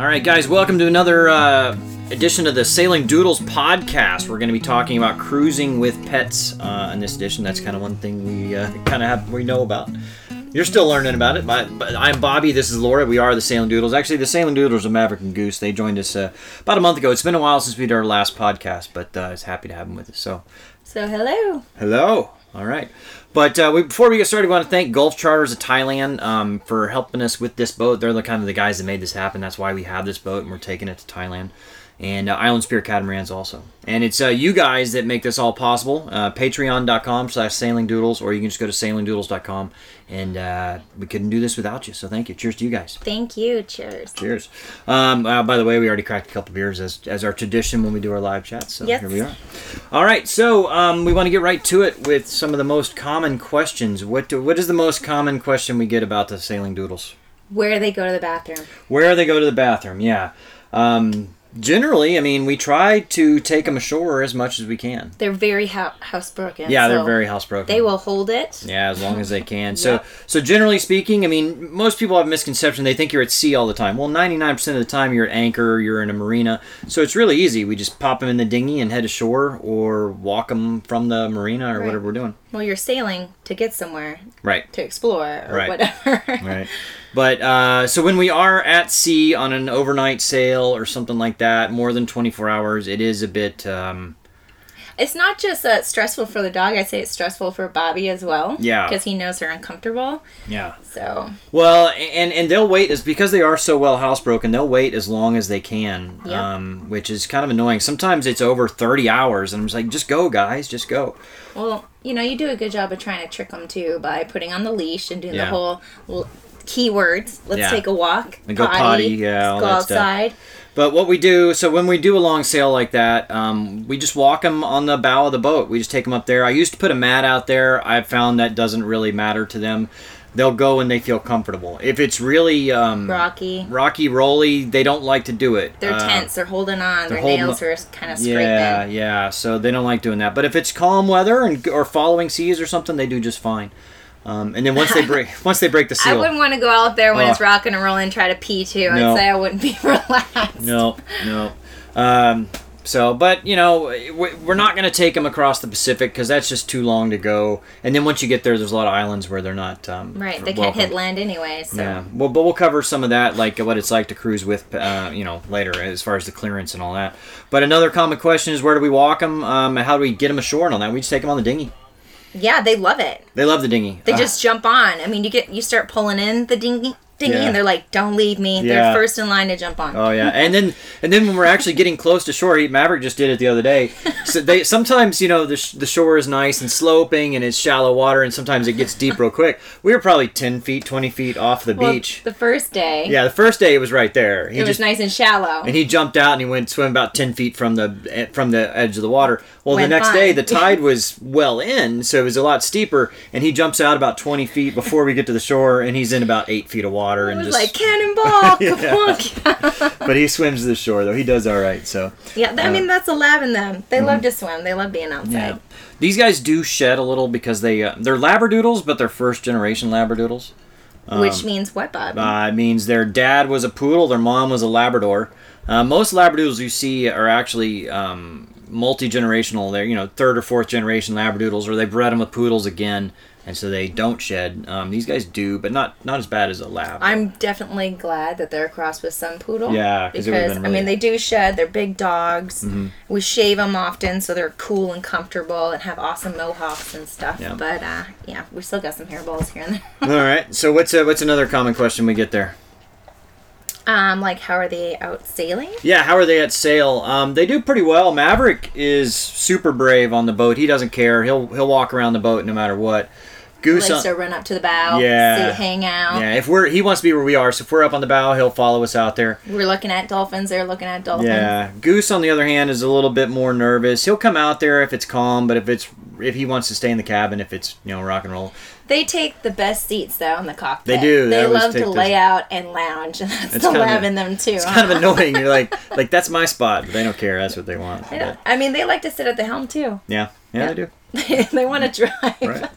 All right, guys, welcome to another uh, edition of the Sailing Doodles podcast. We're going to be talking about cruising with pets uh, in this edition. That's kind of one thing we uh, kind of have we know about. You're still learning about it, but, but I'm Bobby. This is Laura. We are the Sailing Doodles. Actually, the Sailing Doodles are Maverick and Goose. They joined us uh, about a month ago. It's been a while since we did our last podcast, but uh, I was happy to have them with us. So, So hello. Hello. All right. But uh, we, before we get started, we want to thank Gulf Charters of Thailand um, for helping us with this boat. They're the kind of the guys that made this happen. That's why we have this boat and we're taking it to Thailand. And uh, Island Spirit Catamarans also. And it's uh, you guys that make this all possible. Uh, Patreon.com slash sailingdoodles, or you can just go to sailingdoodles.com. And uh, we couldn't do this without you. So thank you. Cheers to you guys. Thank you. Cheers. Cheers. Um, uh, by the way, we already cracked a couple beers as, as our tradition when we do our live chats. So Yes. here we are. All right. So um, we want to get right to it with some of the most common questions. What do, what is the most common question we get about the sailing doodles? Where they go to the bathroom? Where they go to the bathroom? Yeah. Um, generally, I mean, we try to take them ashore as much as we can. They're very hou- housebroken. Yeah, they're very housebroken. They will hold it. Yeah, as long as they can. So, Yep. so generally speaking, I mean, most people have a misconception. They think you're at sea all the time. Well, 99% of the time you're at anchor, you're in a marina. So it's really easy. We just pop them in the dinghy and head ashore, or walk them from the marina, or Right. whatever we're doing. Well, you're sailing to get somewhere Right. to explore or Right. whatever. Right. But uh, so when we are at sea on an overnight sail or something like that, more than 24 hours, it is a bit. Um, It's not just uh, stressful for the dog. I say it's stressful for Bobby as well. Yeah. Because he knows they're uncomfortable. yeah. So Well, and and they'll wait is because they are so well housebroken. They'll wait as long as they can, Yep. um, which is kind of annoying. Sometimes it's over thirty hours, and I'm just like, just go, guys, just go. well, you know, you do a good job of trying to trick them too by putting on the leash and doing Yeah. the whole keywords. Let's Yeah. take a walk. And go potty, yeah, all Go that stuff. outside. But what we do, so when we do a long sail like that, um, we just walk them on the bow of the boat. We just take them up there. I used to put a mat out there. I've found that doesn't really matter to them. They'll go when they feel comfortable. If it's really um, Rocky. rocky, rolly, they don't like to do it. They're Uh, tense. They're holding on. they're Their holding nails are kind of scraping. Yeah, yeah. So they don't like doing that. But if it's calm weather and or following seas or something, they do just fine. Um, and then once they break, once they break the seal, I wouldn't want to go out there when Oh. it's rocking and rolling and try to pee too. No. I'd say I wouldn't be relaxed. no, no. Um, so, but you know, we- we're not going to take them across the Pacific because that's just too long to go. And then once you get there, there's a lot of islands where they're not um, Right, they welcome. can't hit land anyway. So Yeah, well, but we'll cover some of that, like what it's like to cruise with, uh, you know, later as far as the clearance and all that. But another common question is where do we walk them? Um, how do we get them ashore and all that? We just take them on the dinghy. Yeah, they love it. They love the dinghy. They Ah. just jump on. I mean, you get you start pulling in the dinghy, dinghy, Yeah. and they're like, "Don't leave me." Yeah. They're first in line to jump on. Oh yeah, and then and then when we're actually getting close to shore, he- Maverick just did it the other day. So they sometimes you know the, sh- the shore is nice and sloping and it's shallow water, and sometimes it gets deep real quick. We were probably ten feet, twenty feet off the Well, beach. The first day, Yeah, the first day it was right there. He it was nice and shallow. and he jumped out and he went swim about ten feet from the eh, from the edge of the water. Well, Went the next day the tide was well in, so it was a lot steeper, and he jumps out about twenty feet before we get to the shore, and he's in about eight feet of water, it and was just. like cannonball. Yeah. But he swims to the shore though. He does all right. So yeah, I Uh, mean that's a lab in them. They love to swim. They love being outside. Yeah. These guys do shed a little because they uh, they're labradoodles, but they're first generation labradoodles. Which means what, Bob? Uh, it means their dad was a poodle, their mom was a labrador. Uh, most labradoodles you see are actually um, multi generational. They're you know third or fourth generation labradoodles, or they bred them with poodles again, and so they don't shed. Um, these guys do, but not not as bad as a lab. I'm definitely glad that they're crossed with some poodle. Yeah, 'cause it would've because been I mean they do shed. They're big dogs. Mm-hmm. We shave them often, so they're cool and comfortable and have awesome mohawks and stuff. Yeah. But uh, yeah, we still got some hairballs here and there. all right. So what's uh, what's another common question we get there? um, like how are they out sailing? Yeah, how are they at sail? Um, they do pretty well. Maverick is super brave on the boat. He doesn't care. He'll he'll walk around the boat no matter what. Goose, Likes on- to run up to the bow, Yeah. sit, hang out. yeah, if we're he wants to be where we are. So if we're up on the bow, he'll follow us out there. We're looking at dolphins. They're looking at dolphins. Yeah, Goose on the other hand is a little bit more nervous. He'll come out there if it's calm, but if it's if he wants to stay in the cabin, if it's you know rock and roll, They take the best seats though in the cockpit. They do. They They, love to those- lay out and lounge, and that's It's the lab in them too. it's kind of annoying. You're like like that's my spot, but they don't care. That's what they want. They I mean, they like to sit at the helm too. yeah, yeah, they do. they want to drive. right?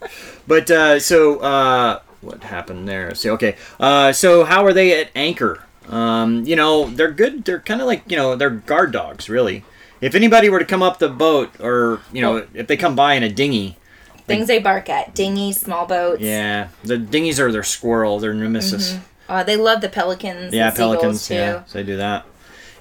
But uh, so uh, what happened there? See, okay. Uh, so how are they at anchor? Um, you know, they're good. They're kind of like you know, they're guard dogs, really. If anybody were to come up the boat, or you know, if they come by in a dinghy, Things they bark at: dinghies, small boats. yeah, the dinghies are their squirrel, their nemesis. Uh, they love the pelicans. Yeah, pelicans. too. Yeah, so they do that.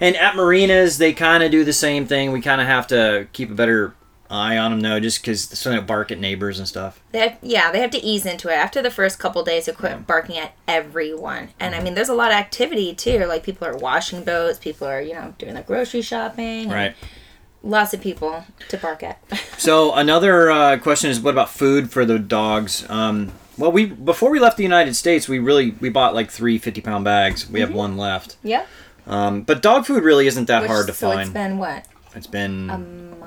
And at marinas, they kind of do the same thing. We kind of have to keep a better eye on them, though, just because so they don't bark at neighbors and stuff. They have, yeah, they have to ease into it. After the first couple days, they quit barking at everyone. And Mm-hmm. I mean, there's a lot of activity too. Like people are washing boats, people are you know doing the grocery shopping. Right. Lots of people to bark at. So another uh, question is, what about food for the dogs? Um, well, we before we left the United States, we really we bought like three 50 pound bags. We have one left. Yeah. Um, but dog food really isn't that Which- hard to so find. it's been what? It's been a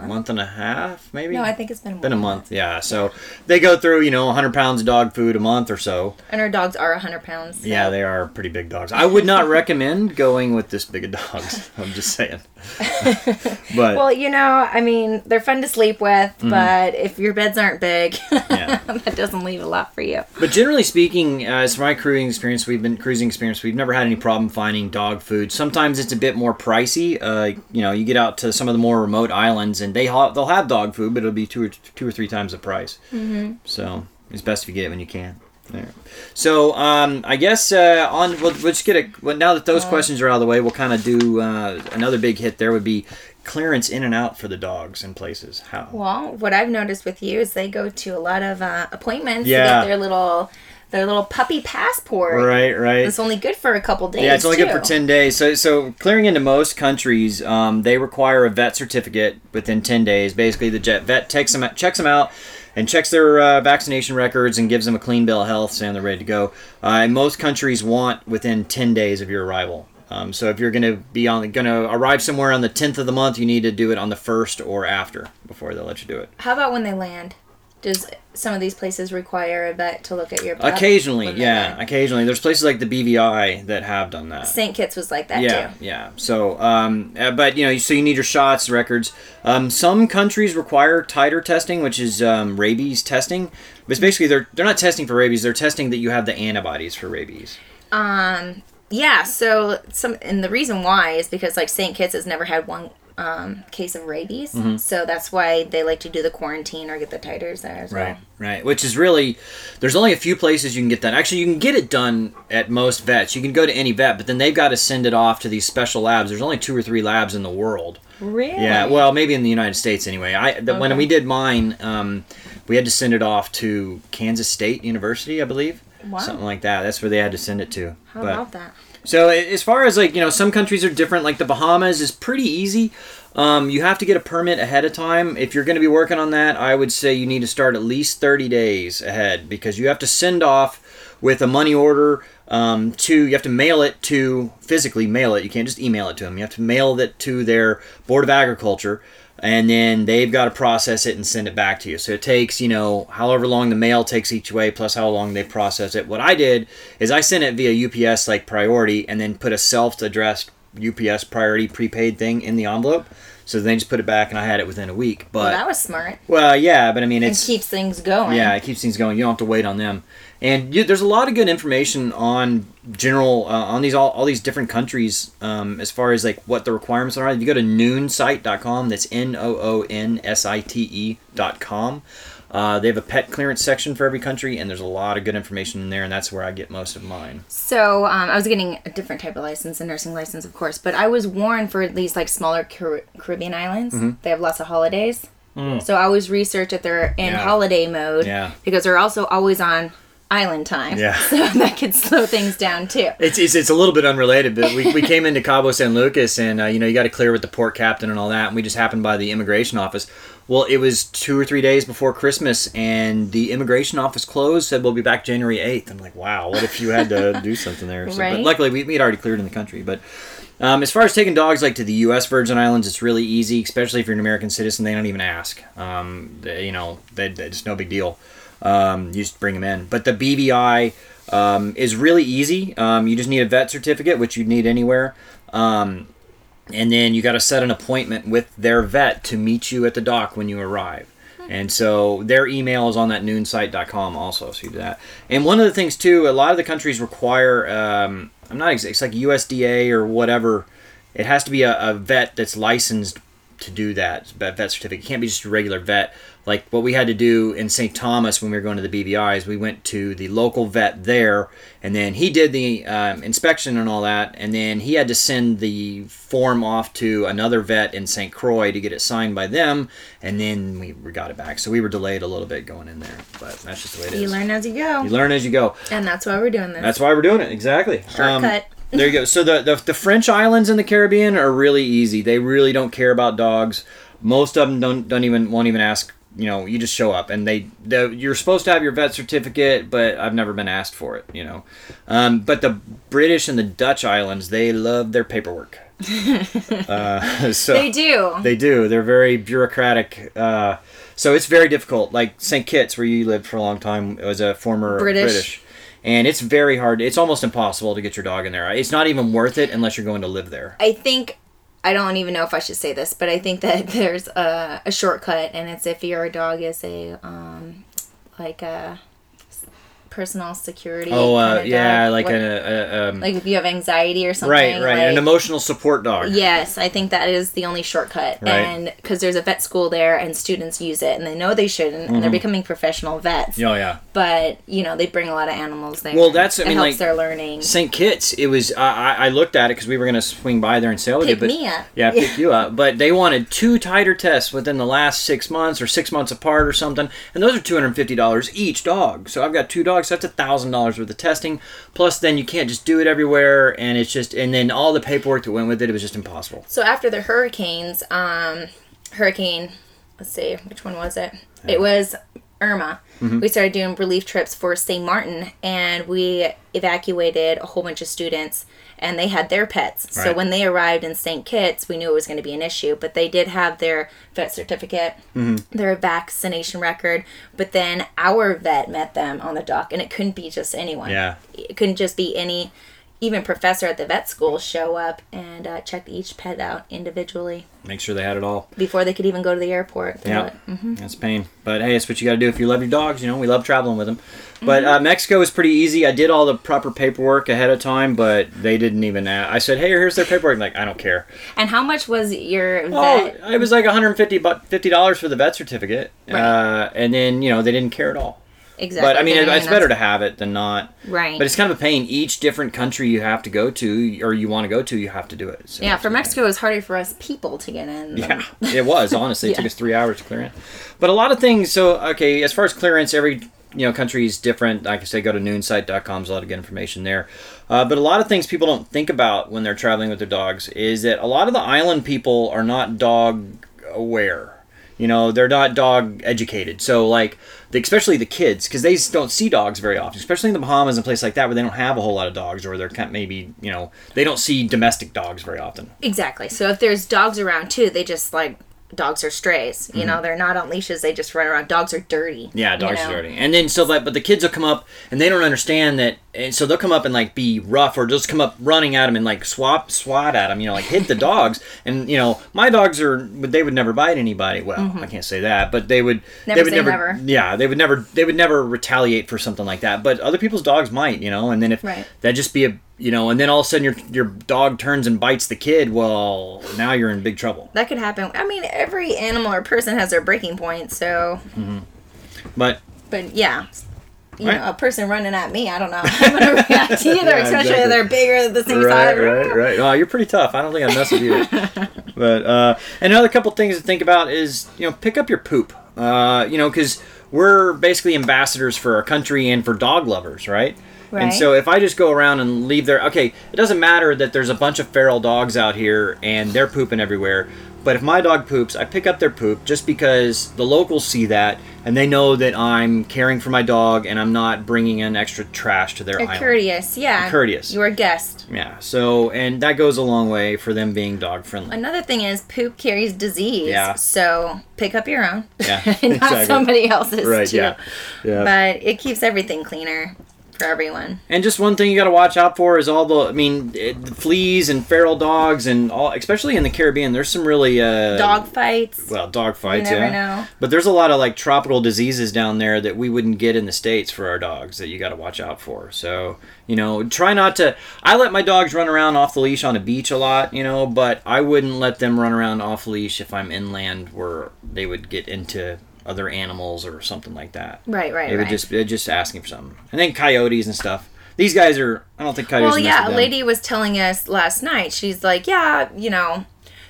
month? and a half, maybe. No, I think it's been been a month. Yeah. So they go through you know 100 pounds of dog food a month or so. And our dogs are 100 pounds. so- Yeah, they are pretty big dogs. I would not recommend going with this big of dogs. I'm just saying. but Well, you know, I mean, they're fun to sleep with, but if your beds aren't big, Mm-hmm. Yeah. that doesn't leave a lot for you. but generally speaking, uh, as my cruising experience, we've been cruising experience. We've never had any problem finding dog food. Sometimes it's a bit more pricey. Uh, you know, you get out to some of the more remote islands, and they ha- they'll have dog food, but it'll be two or two or three times the price. Mm-hmm. So it's best if you get it when you can. There. So um, I guess uh, on we'll, we'll just get a well, now that those questions are out of the way, we'll kind of do uh, another big hit. There would be clearance in and out for the dogs in places. How? Well, what I've noticed with you is they go to a lot of uh, appointments Yeah. to get their little their little puppy passport. Right, right. It's only good for a couple days. Yeah, it's only good for ten days. So, so clearing into most countries, um, they require a vet certificate within ten days. Basically, the jet vet takes them, checks them out, and checks their uh, vaccination records and gives them a clean bill of health, saying they're ready to go. Uh, and most countries want within ten days of your arrival. Um, so, if you're going to be on, going to arrive somewhere on the tenth of the month, you need to do it on the first or after before they'll let you do it. How about when they land? Does some of these places require a vet to look at your Occasionally, yeah, occasionally. There's places like the BVI that have done that. St. Kitts was like that yeah, too. yeah. So, um, uh, but you know, so you need your shots, records. Um, some countries require titer testing, which is um, rabies testing. But it's basically they're they're not testing for rabies; they're testing that you have the antibodies for rabies. Um, yeah. So some, and the reason why is because like St. Kitts has never had one um, case of rabies, Mm-hmm. so that's why they like to do the quarantine or get the titers there as well. right. Which is really there's only a few places you can get that. Actually, you can get it done at most vets. You can go to any vet, but then they've got to send it off to these special labs. There's only two or three labs in the world. Really? Yeah, well, maybe in the United States anyway. I the, when we did mine, um, we had to send it off to Kansas State University, I believe, Wow. something like that. That's where they had to send it to. How but about that? So as far as like you know, some countries are different. Like the Bahamas is pretty easy. Um, you have to get a permit ahead of time. If you're going to be working on that, I would say you need to start at least 30 days ahead because you have to send off with a money order um, to you have to mail it to physically mail it. You can't just email it to them. You have to mail it to their board of agriculture, and then they've got to process it and send it back to you. So it takes you know however long the mail takes each way plus how long they process it. What I did is I sent it via UPS like priority, and then put a self-addressed UPS priority prepaid thing in the envelope. So they just put it back, and I had it within a week. Well, But that was smart. well, yeah, but I mean, It keeps things going. yeah, it keeps things going. You don't have to wait on them. And you, there's a lot of good information on general uh, on these all, all these different countries um, as far as like what the requirements are. If you go to noonsite.com, that's n o o n s i t e dot com. Uh, they have a pet clearance section for every country, and there's a lot of good information in there, and that's where I get most of mine. So um, I was getting a different type of license, a nursing license, of course. But I was warned for these like smaller Car- Caribbean islands. They have lots of holidays. So I always research if they're in Mm. Yeah. holiday mode Yeah. because they're also always on island time. Yeah. So that could slow things down too. It's, it's, it's a little bit unrelated, but we, we came into Cabo San Lucas and, uh, you know, you got to clear with the port captain and all that. And we just happened by the immigration office. Well, it was two or three days before Christmas and the immigration office closed, said we'll be back January 8th. I'm like, wow, what if you had to do something there? So, But Right. luckily, we, we had already cleared in the country. But um, as far as taking dogs like to the U.S. Virgin Islands, it's really easy, especially if you're an American citizen. They don't even ask. Um, they, you know, they, they, it's no big deal. Um, you just bring them in. But the BVI um, is really easy. Um, you just need a vet certificate, which you'd need anywhere. Um, and then you got to set an appointment with their vet to meet you at the dock when you arrive. And so their email is on that noonsite.com also, so you do that. And one of the things too, a lot of the countries require um, I'm not it's like USDA or whatever. It has to be a, a vet that's licensed to do that vet vet certificate. It can't be just a regular vet. Like what we had to do in St. Thomas when we were going to the BVI's, we went to the local vet there, and then he did the um, inspection and all that, and then he had to send the form off to another vet in St. Croix to get it signed by them, and then we, got it back. So we were delayed a little bit going in there, but that's just the way it is. You learn as you go, You learn as you go. and that's why we're doing this. That's why we're doing it. Exactly. Um, Shortcut. There you go. So the, the the French islands in the Caribbean are really easy. They really don't care about dogs. Most of them don't don't even won't even ask. You know, you just show up and they the, you're supposed to have your vet certificate, but I've never been asked for it. You know, um, but the British and the Dutch islands they love their paperwork. uh, so they do. they do. They're very bureaucratic. Uh, so it's very difficult. Like St. Kitts, where you lived for a long time, it was a former British. And it's very hard. It's almost impossible to get your dog in there. It's not even worth it unless you're going to live there. I think I don't even know if I should say this, but I think that there's a, a shortcut, and it's if your dog is a um, like a personal security. Oh, uh, kinda dog. yeah, like What- a, a um, like if you have anxiety or something. right, right, an emotional support dog. Yes, I think that is the only shortcut. Right. And because there's a vet school there and students use it and they know they shouldn't and they're becoming professional vets. Oh yeah. But, you know, they bring a lot of animals there. Well, that's- I it mean, helps like, their learning. St. Kitts, it was. I I I looked at it because we were gonna swing by there and sail with Pick but me up. yeah, pick you up. But they wanted two titer tests within the last six months or six months apart or something, and those are two hundred and fifty dollars each dog. So I've got two dogs. So that's a thousand dollars worth of testing. Plus, then you can't just do it everywhere, and it's just, and then all the paperwork that went with it, it was just impossible. So after the hurricanes, um, hurricane, let's see, which one was it? It was Irma. Mm-hmm. We started doing relief trips for St. Martin, and we evacuated a whole bunch of students, and they had their pets. So when they arrived in St. Kitts, we knew it was going to be an issue, but they did have their vet certificate, Mm-hmm. their vaccination record. But then our vet met them on the dock, and it couldn't be just anyone Yeah. it couldn't just be any even professor at the vet school show up and uh, check each pet out individually Make sure they had it all. before they could even go to the airport. Yeah, mhm. that's pain. But hey, it's what you got to do if you love your dogs. You know, we love traveling with them. But Mm-hmm. uh, Mexico was pretty easy. I did all the proper paperwork ahead of time, but they didn't even. Ask. I said, "Hey, here's their paperwork." I'm like, I don't care. And how much was your Oh, vet? it was like 150 fifty dollars for the vet certificate, Right. uh, and then you know they didn't care at all. Exactly. But I mean, it, it's better to have it than not. Right. But it's kind of a pain. Each different country you have to go to, or you want to go to, you have to do it. So yeah, for. Mexico, it was harder for us people to get in. Yeah, it was honestly. It Yeah. took us three hours to clear in. But a lot of things. So okay, as far as clearance, every you know country is different. Like I say, go to noonsite.com. There's a lot of good information there. Uh, but a lot of things people don't think about when they're traveling with their dogs is that a lot of the island people are not dog aware. You know, they're not dog educated. So like, the, especially the kids, because they don't see dogs very often. Especially in the Bahamas and places like that, where they don't have a whole lot of dogs, or they're kind of maybe you know they don't see domestic dogs very often. Exactly. So if there's dogs around too, they just like dogs are strays. You know, they're not on leashes. They just run around. Dogs are dirty. Mm-hmm. Yeah, you dogs know? are dirty. And then so like, but the kids will come up and they don't understand that, and so they'll come up and like be rough or just come up running at them and like swap swat at them, you know, like hit the dogs. And you know, my dogs are they would never bite anybody. Well, I can't say that, but they would. Mm-hmm. Never they would say never, never. Yeah, they would never. They would never retaliate for something like that. But other people's dogs might, you know. And then if Right. that just be a you know, and then all of a sudden your your dog turns and bites the kid. Well, now you're in big trouble. That could happen. I mean, every animal or person has their breaking point. So, But but yeah. You Right. know, a person running at me, I don't know. I'm gonna react to either, Yeah, especially exactly. if they're bigger, than the same right, size. right, right. Oh, you're pretty tough. I don't think I'd mess with you. but uh, another couple things to think about is you know pick up your poop. Uh, you know because we're basically ambassadors for our country and for dog lovers, right? And so if I just go around and leave there, okay, it doesn't matter that there's a bunch of feral dogs out here and they're pooping everywhere. But if my dog poops, I pick up their poop just because the locals see that and they know that I'm caring for my dog and I'm not bringing in extra trash to their You're island. courteous, yeah. Courteous. You're a guest. Yeah. So, and that goes a long way for them being dog friendly. Another thing is poop carries disease. Yeah. So pick up your own. Yeah, not exactly. somebody else's. Right. too. Yeah. Yeah. But it keeps everything cleaner. For everyone. And just one thing you got to watch out for is all the, I mean, it, the fleas and feral dogs and all, especially in the Caribbean. There's some really uh, Dog fights. well, dog fights, yeah. know. But there's a lot of like tropical diseases down there that we wouldn't get in the states for our dogs that you got to watch out for. So you know, try not to. I let my dogs run around off the leash on a beach a lot, you know, but I wouldn't let them run around off leash if I'm inland where they would get into other animals or something like that. Right, right, They would right. just they're just asking for something, and then coyotes and stuff. These guys are. I don't think coyotes. Well, yeah, a lady was telling us last night. She's like, yeah, you know,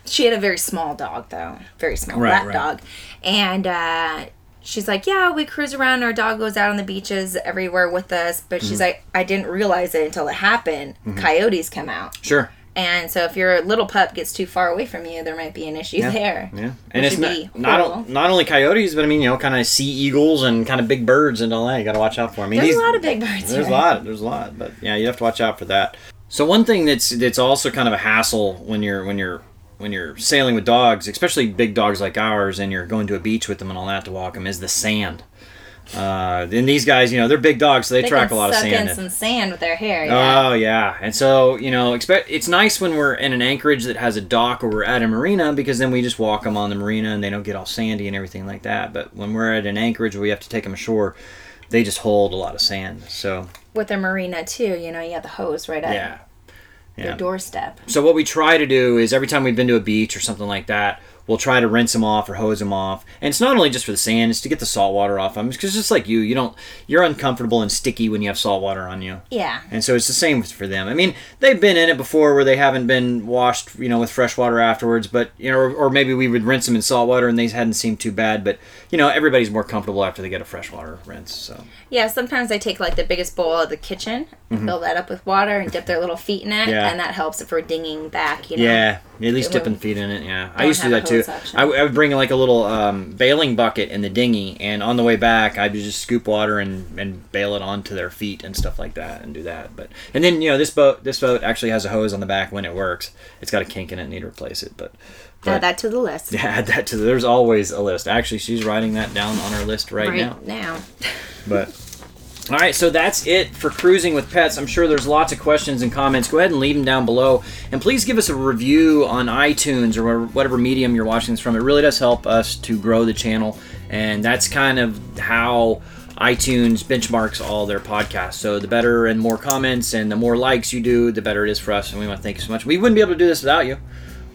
she had a very small dog though, very small Right, right. dog, and uh, she's like, yeah, we cruise around. Our dog goes out on the beaches everywhere with us, but Mm-hmm. she's like, I didn't realize it until it happened. Coyotes come out, Sure. And so if your little pup gets too far away from you, there might be an issue there. Yeah, and it's not not, not only coyotes, but I mean, you know, kind of sea eagles and kind of big birds and all that. You got to watch out for. I mean, There's these, a lot of big birds. There's a lot. There's a lot, but yeah, you have to watch out for that. So one thing that's that's also kind of a hassle when you're when you're when you're sailing with dogs, especially big dogs like ours, and you're going to a beach with them and all that to walk them, is the sand. Uh, and these guys, you know, they're big dogs, so they, They track a lot of sand. in some sand with their hair. Yeah. Oh yeah, and so you know, expect it's nice when we're in an anchorage that has a dock or we're at a marina because then we just walk them on the marina and they don't get all sandy and everything like that. But when we're at an anchorage where we have to take them ashore, they just hold a lot of sand. So with their marina too, you know, you have the hose right at yeah. their yeah. doorstep. So what we try to do is every time we've been to a beach or something like that, we'll try to rinse them off or hose them off. And it's not only just for the sand; it's to get the salt water off them. Because just like you, you don't you're uncomfortable and sticky when you have salt water on you. Yeah. And so it's the same for them. I mean, they've been in it before where they haven't been washed, you know, with fresh water afterwards, but you know, or, or maybe we would rinse them in salt water and they hadn't seemed too bad. But you know, everybody's more comfortable after they get a freshwater rinse. So Yeah, sometimes I take like the biggest bowl of the kitchen, and fill that up with water, and dip their little feet in it, Mm-hmm. Yeah. and that helps if we're dinging back. You know. yeah, at least dipping feet in it. Yeah, I used to do that a too. I, w- I would bring like a little um, bailing bucket in the dinghy, and on the way back, I'd just scoop water and, and bail it onto their feet and stuff like that, and do that. But and then you know this boat this boat actually has a hose on the back when it works. It's got a kink in it, need to replace it, but. Add that to the list Yeah, add that to. There's always a list. Actually, she's writing that down on her list right, now. now. But all right, so that's it for cruising with pets. I'm sure there's lots of questions and comments. Go ahead and leave them down below, and please give us a review on iTunes or whatever medium you're watching this from. It really does help us to grow the channel, and that's kind of how iTunes benchmarks all their podcasts. So the better and more comments and the more likes you do, the better it is for us. And we want to thank you so much. We wouldn't be able to do this without you.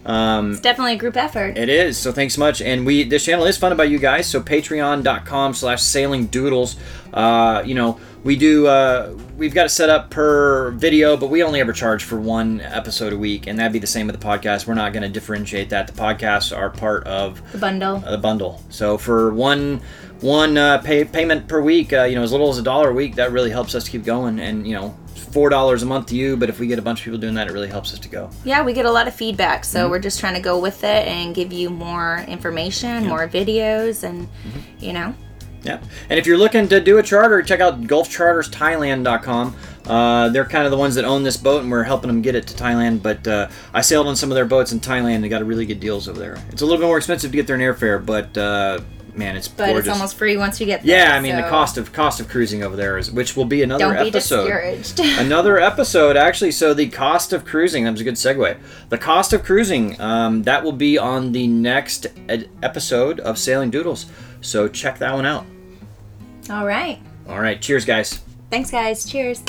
Um, It's definitely a group effort. it is. So thanks much. And we this channel is funded by you guys. So patreon.com slash sailing doodles. Uh, you know, we do uh, we've got it set up per video, but we only ever charge for one episode a week, and that'd be the same with the podcast. We're not gonna differentiate that. The podcasts are part of the bundle. the bundle. So for one one uh, pay, payment per week, uh, you know, as little as a dollar a week, that really helps us keep going. And you know, four dollars a month to you, but if we get a bunch of people doing that, it really helps us to go. Yeah, we get a lot of feedback, so Mm-hmm. we're just trying to go with it and give you more information, more videos, and Mm-hmm. you know, Yeah. And if you're looking to do a charter, check out gulfchartersthailand.com. Uh, they're kind of the ones that own this boat, and we're helping them get it to Thailand. But uh, I sailed on some of their boats in Thailand. They got really good deals over there. It's a little bit more expensive to get there in airfare, but uh, man, it's but gorgeous. it's almost free once you get there. yeah, I mean the cost of cost of cruising over there is, which will be another Don't be episode. discouraged. another episode actually so the cost of cruising that was a good segue the cost of cruising um, that will be on the next ed- episode of sailing doodles so check that one out All right. all right cheers guys Thanks, guys. Cheers.